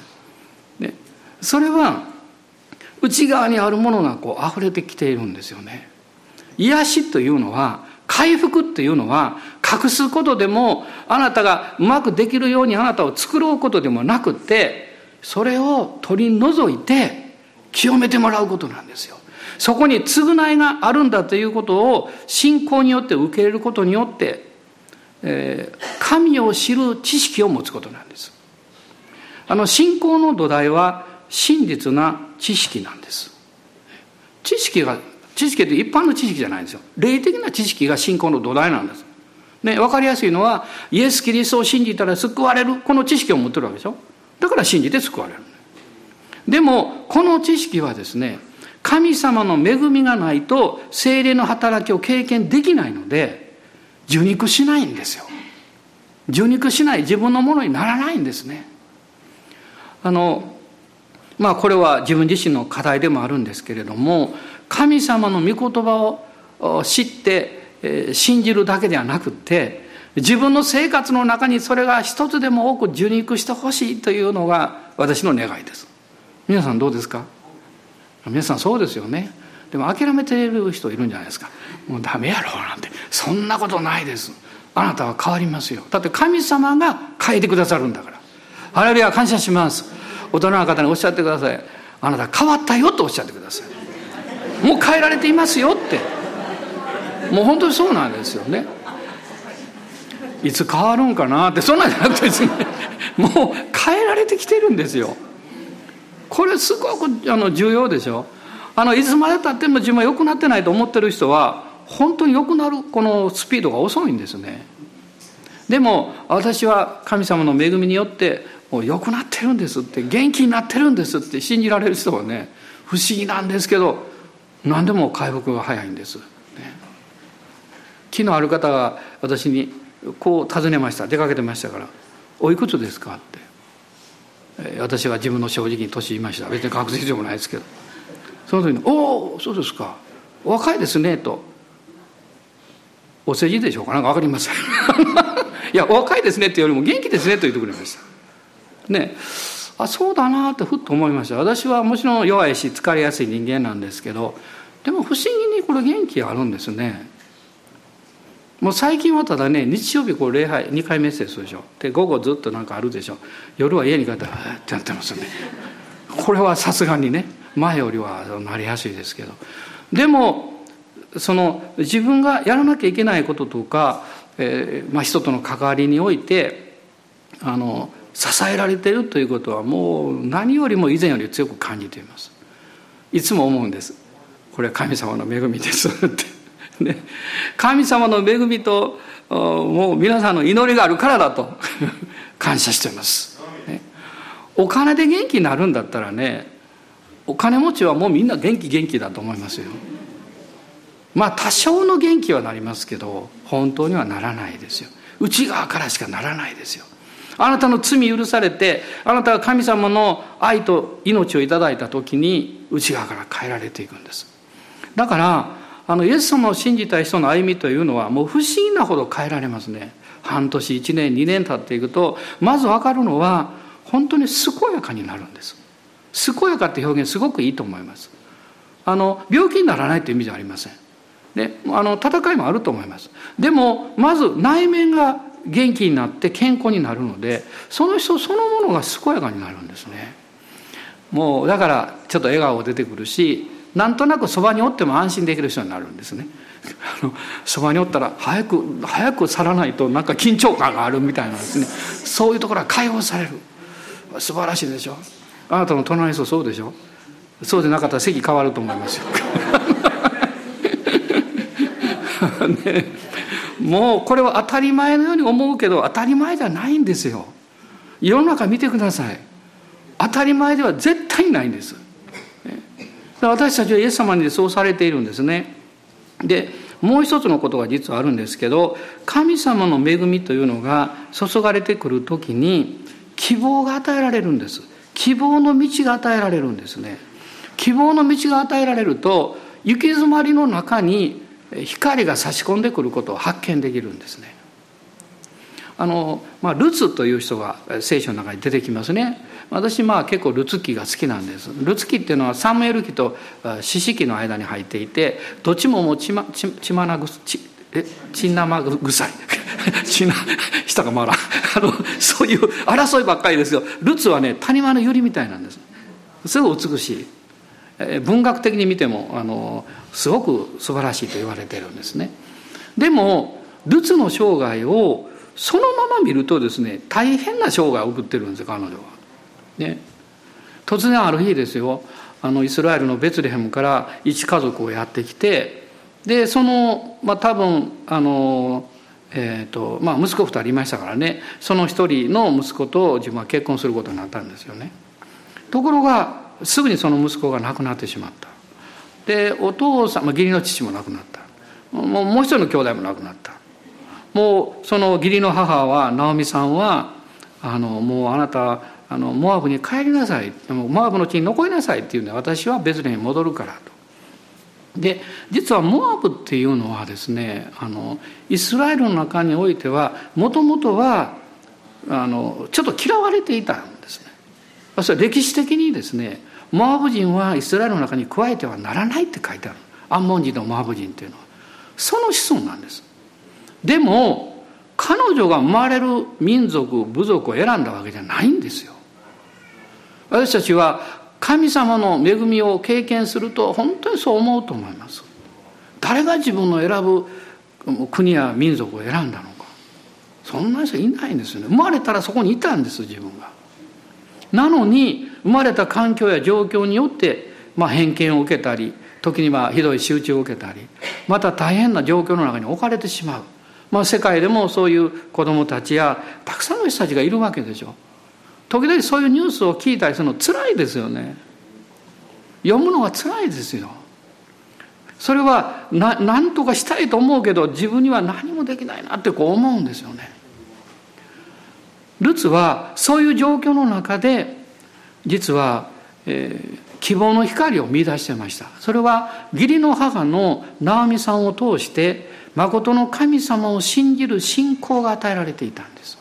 ね、それは内側にあるものがこう溢れてきているんですよね。癒しというのは回復っていうのは隠すことでもあなたがうまくできるようにあなたを作ろうことでもなくてそれを取り除いて清めてもらうことなんですよ。そこに償いがあるんだということを信仰によって受け入れることによって、えー、神を知る知識を持つことなんです。あの信仰の土台は真実な知識なんです。知識が知識って一般の知識じゃないんですよ霊的な知識が信仰の土台なんですね、分かりやすいのはイエス・キリストを信じたら救われるこの知識を持ってるわけでしょだから信じて救われるでもこの知識はですね神様の恵みがないと精霊の働きを経験できないので受肉しないんですよ。受肉しない。自分のものにならないんですね。あのまあこれは自分自身の課題でもあるんですけれども神様の御言葉を知って信じるだけではなくって自分の生活の中にそれが一つでも多く受肉してほしいというのが私の願いです。皆さんどうですか？皆さんそうですよね。でも諦めている人いるんじゃないですか。もうダメやろうなんて。そんなことないです。あなたは変わりますよ。だって神様が変えてくださるんだから。あれは感謝します。大人の方におっしゃってください。あなた変わったよとおっしゃってください。もう変えられていますよって。もう本当にそうなんですよね。いつ変わるんかなってそんなんじゃなくてですね。もう変えられてきてるんですよ。これすごくあの重要でしょ？あのいつまでたっても自分は良くなってないと思ってる人は本当に良くなるこのスピードが遅いんですね。でも私は神様の恵みによってもう良くなってるんですって元気になってるんですって信じられる人はね不思議なんですけど何でも回復が早いんです、ね、昨日ある方が私にこう尋ねました出かけてましたから「おいくつですか?」って。私は自分の正直に年言いました。別に学生でもないですけど。その時に「おおそうですか。お若いですね」と「お世辞でしょうか。なんか分かりません。いやお若いですねってよりも元気ですねと言ってくれました。ね。あそうだなってふっと思いました。私はもちろん弱いし疲れやすい人間なんですけどでも不思議にこれ元気あるんですね。もう最近はただね日曜日こう礼拝2回メッセージするでしょ。で午後ずっとなんかあるでしょ。夜は家に帰ったらってなってますよね。これはさすがにね前よりはなりやすいですけど。でもその自分がやらなきゃいけないこととか、えーまあ、人との関わりにおいてあの支えられてるということはもう何よりも以前より強く感じています。いつも思うんです。これは神様の恵みですって。ね。神様の恵みともう皆さんの祈りがあるからだと 感謝しています、ね、お金で元気になるんだったらねお金持ちはもうみんな元気元気だと思いますよ。まあ多少の元気はなりますけど本当にはならないですよ。内側からしかならないですよ。あなたの罪許されてあなたが神様の愛と命をいただいた時に内側から変えられていくんです。だからあのイエス様を信じた人の歩みというのはもう不思議なほど変えられますね。半年1年2年経っていくとまず分かるのは本当に健やかになるんです。健やかって表現すごくいいと思います。あの病気にならないという意味じゃありません。であの戦いもあると思います。でもまず内面が元気になって健康になるのでその人そのものが健やかになるんですね。もうだからちょっと笑顔出てくるしなんとなくそばにおっても安心できる人になるんですね。そばにおったら早く早く去らないとなんか緊張感があるみたいなんですね。そういうところは解放される。素晴らしいでしょ。あなたの隣の人そうでしょ。そうでなかったら席変わると思いますよ。ね。もうこれは当たり前のように思うけど当たり前じゃないんですよ。世の中見てください。当たり前では絶対ないんです。私たちはイエス様にそうされているんですねでもう一つのことが実はあるんですけど神様の恵みというのが注がれてくる時に希望が与えられるんです希望の道が与えられるんですね希望の道が与えられると行き詰まりの中に光が差し込んでくることを発見できるんですね。あのまあ、ルツという人が聖書の中に出てきますね。私まあ結構ルツ記が好きなんです。ルツ記っていうのはサムエル記と四式の間に入っていてどっちももう血まなぐちえ血生臭い 血なしたかまら あのそういう争いばっかりですよ。ルツはね谷間の百合みたいなんです。すごい美しい。文学的に見てもあのすごく素晴らしいと言われてるんですねでもルツの生涯をそのまま見るとですね大変な生涯を送ってるんです彼女は。ね、突然ある日ですよあのイスラエルのベツレヘムから一家族をやってきてでそのまあ多分あのえーとまあ、息子2人いましたからねその1人の息子と自分は結婚することになったんですよね。ところがすぐにその息子が亡くなってしまった。でお父さん、まあ、義理の父も亡くなった。もうもう一人の兄弟も亡くなった。もうその義理の母は直美さんはあのもうあなたあのモアブに帰りなさい。モアブの地に残りなさいっていうんで私は別に戻るからと。で実はモアブっていうのはですねあのイスラエルの中においてはもともとはあのちょっと嫌われていたんですね。それ歴史的にですねモアブ人はイスラエルの中に加えてはならないって書いてある。アンモン人とモアブ人っていうのは。その子孫なんです。でも彼女が生まれる民族部族を選んだわけじゃないんですよ。私たちは神様の恵みを経験すると本当にそう思うと思います。誰が自分の選ぶ国や民族を選んだのか。そんな人いないんですよね。生まれたらそこにいたんです自分が。なのに生まれた環境や状況によって、まあ、偏見を受けたり時にはひどい仕打ちを受けたりまた大変な状況の中に置かれてしまう、まあ、世界でもそういう子どもたちやたくさんの人たちがいるわけでしょ。う時々そういうニュースを聞いたりするの辛いですよね。読むのが辛いですよ。それは何とかしたいと思うけど自分には何もできないなってこう思うんですよね。ルツはそういう状況の中で実は、えー、希望の光を見出してました。それは義理の母のナオミさんを通して誠の神様を信じる信仰が与えられていたんです。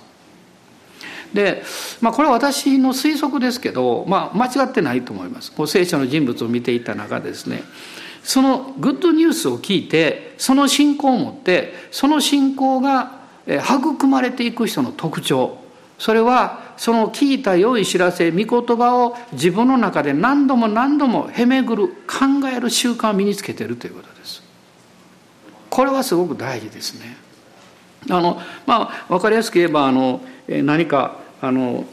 で、まあ、これは私の推測ですけど、まあ、間違ってないと思います。こう聖書の人物を見ていた中でですね。そのグッドニュースを聞いてその信仰を持ってその信仰が育まれていく人の特徴。それはその聞いた良い知らせ御言葉を自分の中で何度も何度もへめぐる考える習慣を身につけているということです。これはすごく大事ですね。あのまあ分かりやすく言えばあの何かあの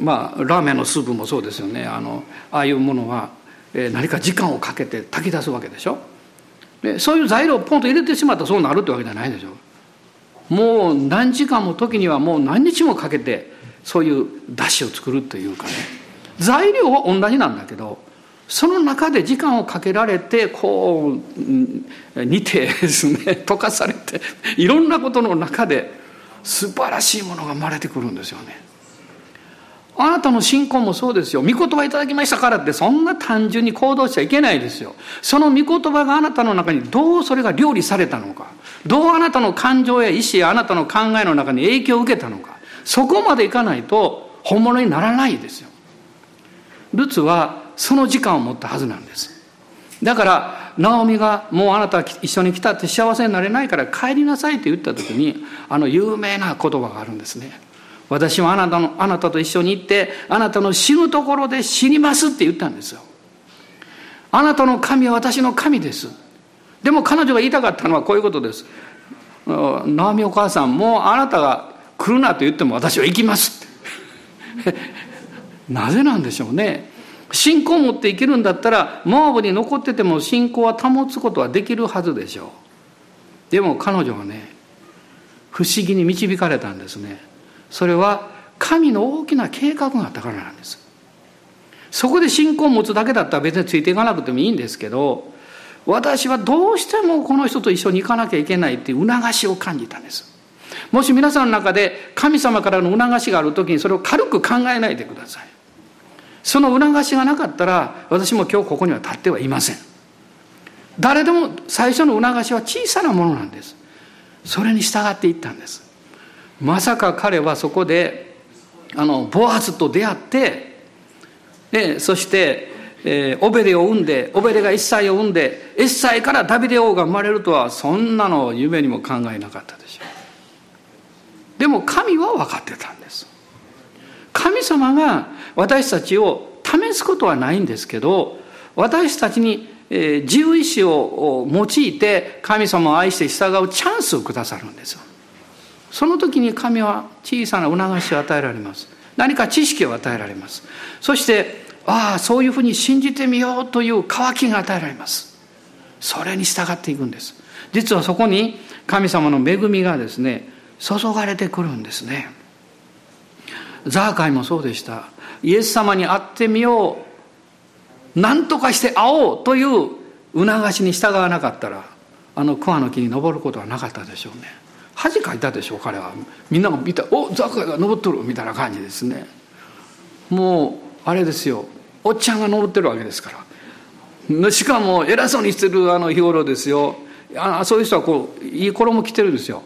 まあラーメンのスープもそうですよね。あのああいうものは何か時間をかけて炊き出すわけでしょ。でそういう材料をポンと入れてしまったらそうなるってわけじゃないでしょ。もう何時間も時にはもう何日もかけてそういう出汁を作るというかね。材料は同じなんだけどその中で時間をかけられてこう煮てですね 溶かされていろんなことの中で素晴らしいものが生まれてくるんですよね。あなたの信仰もそうですよ。御言葉いただきましたからってそんな単純に行動しちゃいけないですよ。その御言葉があなたの中にどうそれが料理されたのか。どうあなたの感情や意志やあなたの考えの中に影響を受けたのか。そこまでいかないと本物にならないですよ。ルツはその時間を持ったはずなんです。だから、ナオミがもうあなた一緒に来たって幸せになれないから帰りなさいって言った時に、あの有名な言葉があるんですね。私はあなたの、あなたと一緒に行って、あなたの死ぬところで死にますって言ったんですよ。あなたの神は私の神です。でも彼女が言いたかったのはこういうことです。ナオミお母さん、もうあなたが来るなと言っても私は行きますって。なぜなんでしょうね。信仰を持って生きるんだったら、モアブに残ってても信仰は保つことはできるはずでしょう。でも彼女はね、不思議に導かれたんですね。それは神の大きな計画があったからなんですそこで信仰を持つだけだったら別についていかなくてもいいんですけど私はどうしてもこの人と一緒に行かなきゃいけないっていう促しを感じたんですもし皆さんの中で神様からの促しがある時にそれを軽く考えないでくださいその促しがなかったら私も今日ここには立ってはいません。誰でも最初の促しは小さなものなんです。それに従っていったんです。まさか彼はそこであのボアズと出会ってでそして、えー、オベレを産んでオベレが一歳を産んで一歳からダビデ王が生まれるとはそんなの夢にも考えなかったでしょう。でも神は分かってたんです。神様が私たちを試すことはないんですけど私たちに自由意志を用いて神様を愛して従うチャンスをくださるんですよ。その時に神は小さな促しを与えられます。何か知識を与えられます。そしてああそういうふうに信じてみようという渇きが与えられます。それに従っていくんです。実はそこに神様の恵みがですね注がれてくるんですね。ザーカイもそうでした。イエス様に会ってみよう。何とかして会おうという促しに従わなかったらあの桑の木に登ることはなかったでしょうね。恥かいたでしょう彼は。みんなが見た「おザーカイが登っとる」みたいな感じですね。もうあれですよ。おっちゃんが登ってるわけですから。しかも偉そうにしてるあの日頃ですよ。あそういう人はこういい衣着てるんですよ。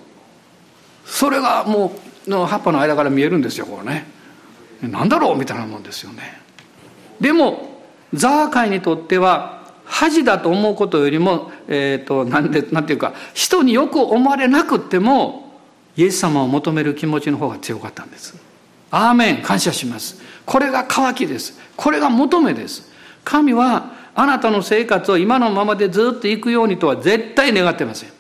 それがもうの葉っぱの間から見えるんですよこうね何だろう？みたいなもんですよねでもザーカイにとっては恥だと思うことよりも、え、ー、と、なんで、なんていうか、人によく思われなくっても、イエス様を求める気持ちの方が強かったんです。アーメン、感謝します。これが渇きです。これが求めです。神は、あなたの生活を今のままでずっと行くようにとは絶対願ってません。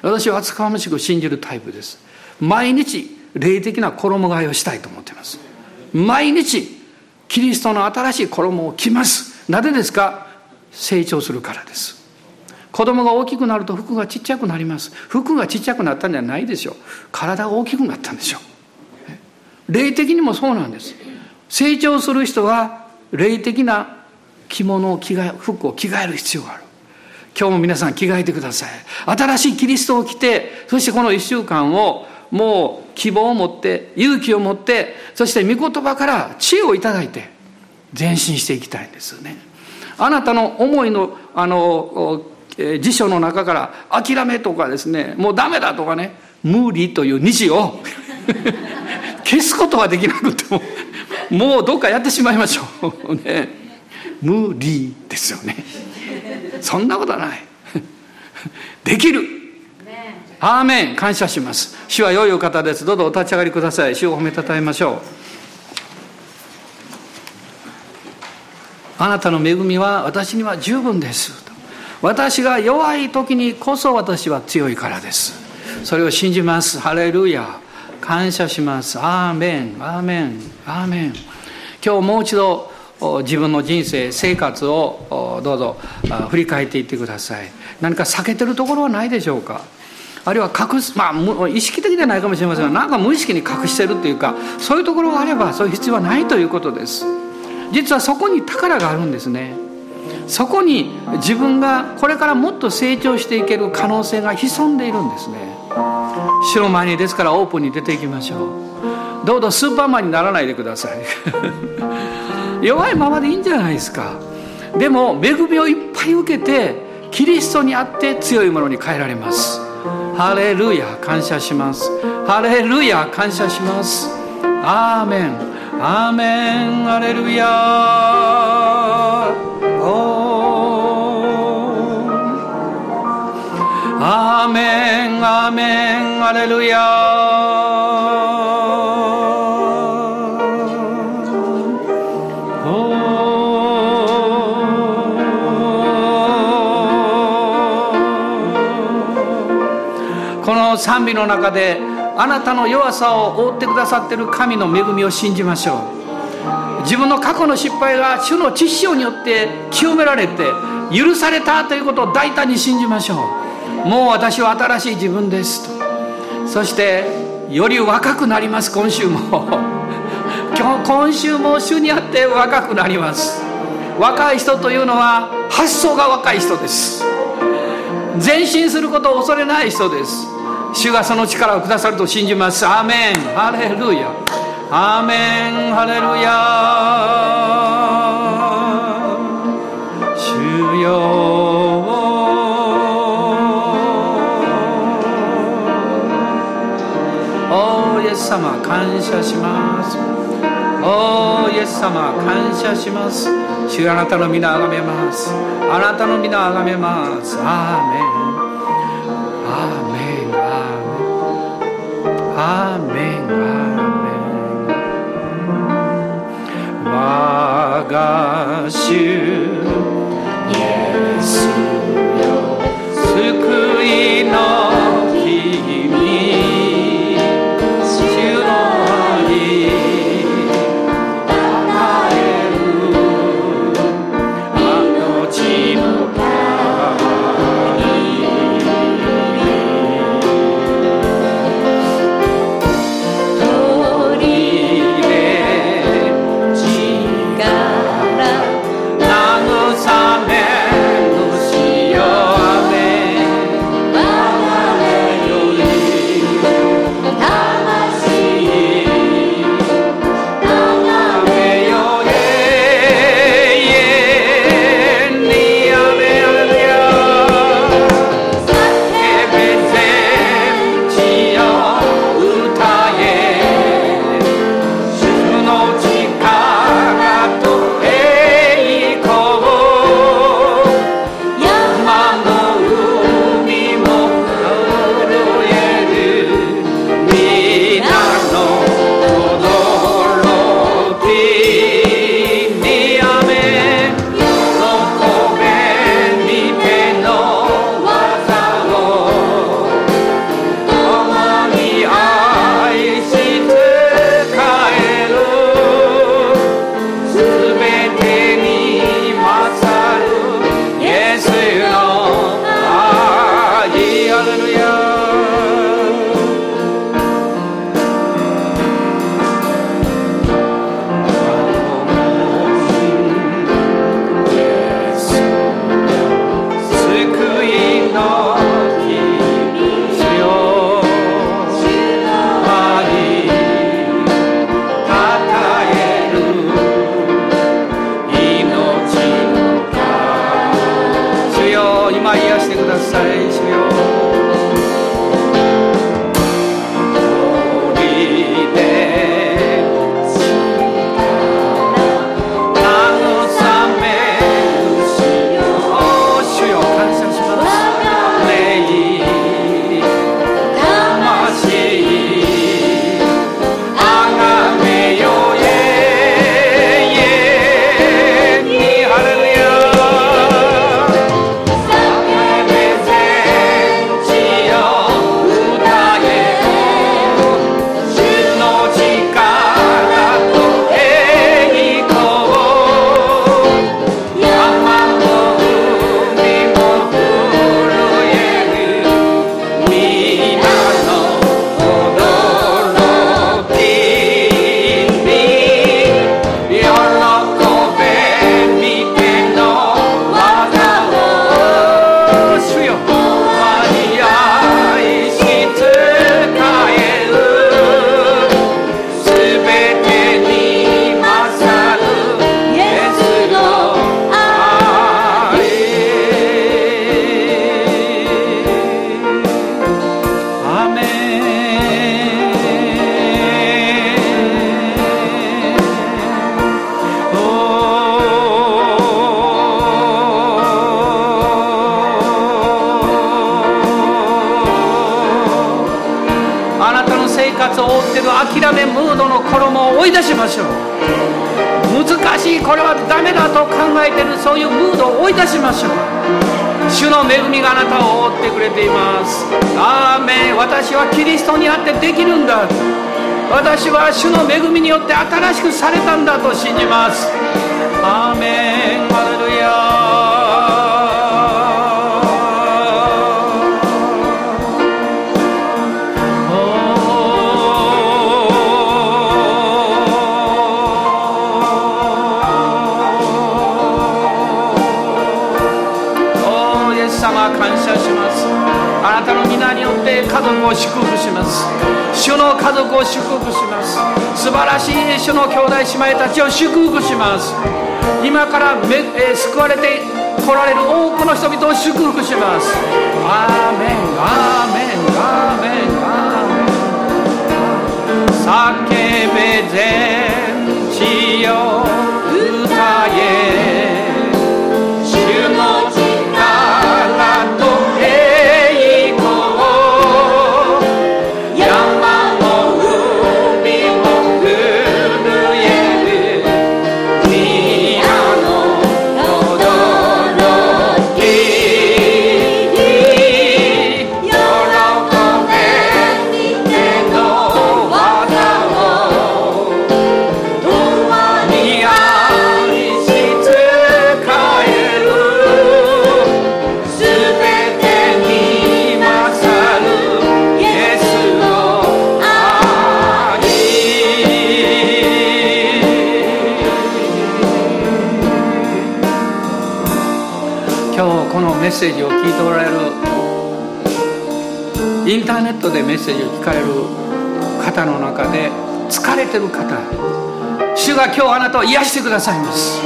私は厚かましく信じるタイプです。毎日、霊的な衣替えをしたいと思っています。毎日、キリストの新しい衣を着ます。なぜですか？成長するからです。子供が大きくなると服がちっちゃくなります。服がちっちゃくなったんじゃないでしょう。体が大きくなったんでしょう。霊的にもそうなんです。成長する人は霊的な着物を着替え服を着替える必要がある。今日も皆さん着替えてください。新しいキリストを着てそしてこの1週間をもう希望を持って勇気を持ってそして御言葉から知恵をいただいて前進していきたいんですよね。あなたの思いのあのえ辞書の中から諦めとかですねもうダメだとかね無理という虹を 消すことはできなくてももうどっかやってしまいましょうね。無理ですよね。そんなことはない。できる。アーメン。感謝します。主は良いお方です。どうぞお立ち上がりください。主を褒めたたえましょう。あなたの恵みは私には十分です。私が弱い時にこそ私は強いからです。それを信じます。ハレルヤ。感謝します。アーメン。アーメン。アーメン。今日もう一度自分の人生生活をどうぞ振り返っていってください。何か避けてるところはないでしょうか？あるいは隠すまあ意識的ではないかもしれませんがなんか無意識に隠してるっていうかそういうところがあればそういう必要はないということです。実はそこに宝があるんですね。そこに自分がこれからもっと成長していける可能性が潜んでいるんですね。主の前にですからオープンに出ていきましょう。どうぞスーパーマンにならないでください。弱いままでいいんじゃないですか。でも恵みをいっぱい受けてキリストにあって強いものに変えられます。ハレルヤ感謝します。ハレルヤ感謝します。アーメンアーメンハレルヤアーメンアーメンハレルヤ賛美の中であなたの弱さを覆ってくださっている神の恵みを信じましょう。自分の過去の失敗が主の知識によって清められて許されたということを大胆に信じましょう。もう私は新しい自分ですと。そしてより若くなります今週も。今日今週も主にあって若くなります。若い人というのは発想が若い人です。前進することを恐れない人です。主がその力をくださると信じます。アーメン。ハレルヤ。アーメン。ハレルヤ。主よ。おイエス様感謝します。おイエス様感謝します。主あなたの皆あがめます。あなたの皆あがめます。アーメン。アーメンアーメン我が主。くされたんだと信じます。アーメン。ハレルヤ家族を祝福します。主の家族を祝福します。素晴らしい主の兄弟姉妹たちを祝福します。今からめ、えー、救われて来られる多くの人々を祝福します。アーメンアーメンアーメンアーメン。叫べ全地よ。トでメッセージを聞かれる方の中で疲れてる方主が今日あなたを癒してくださいます。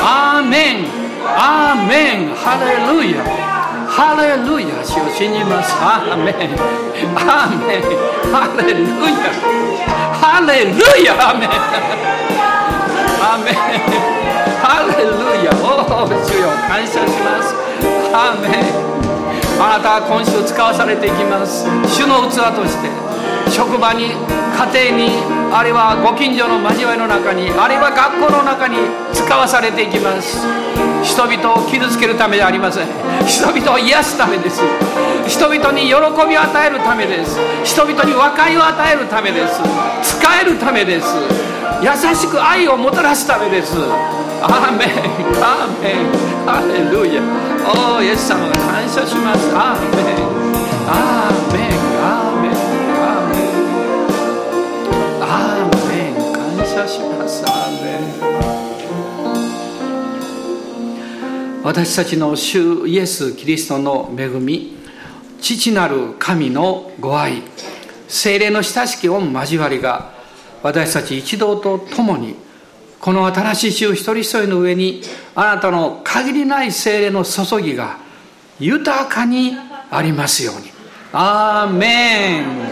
アーメン。アーメン。ハレルヤ。ハレルヤ。主を信じます。アーメン。アーメン。ハレルヤ。ハレルヤ。アーメン。アーメン。ハレルヤ。おお主よ。感謝します。アーメン。あなたは今週使わされていきます。主の器として職場に家庭にあるいはご近所の交わりの中にあるいは学校の中に使わされていきます。人々を傷つけるためではありません。人々を癒すためです。人々に喜びを与えるためです。人々に和解を与えるためです。使えるためです。優しく愛をもたらすためです。アーメンアーメンハレルヤおおイエス様が感謝しますアーメンアーメンアーメンアーメンアーメン感謝しますアーメン私たちの主イエス・キリストの恵み父なる神のご愛精霊の親しき御交わりが私たち一同と共にこの新しい週一人一人の上にあなたの限りない精霊の注ぎが豊かにありますように。アーメン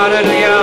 hallelujah.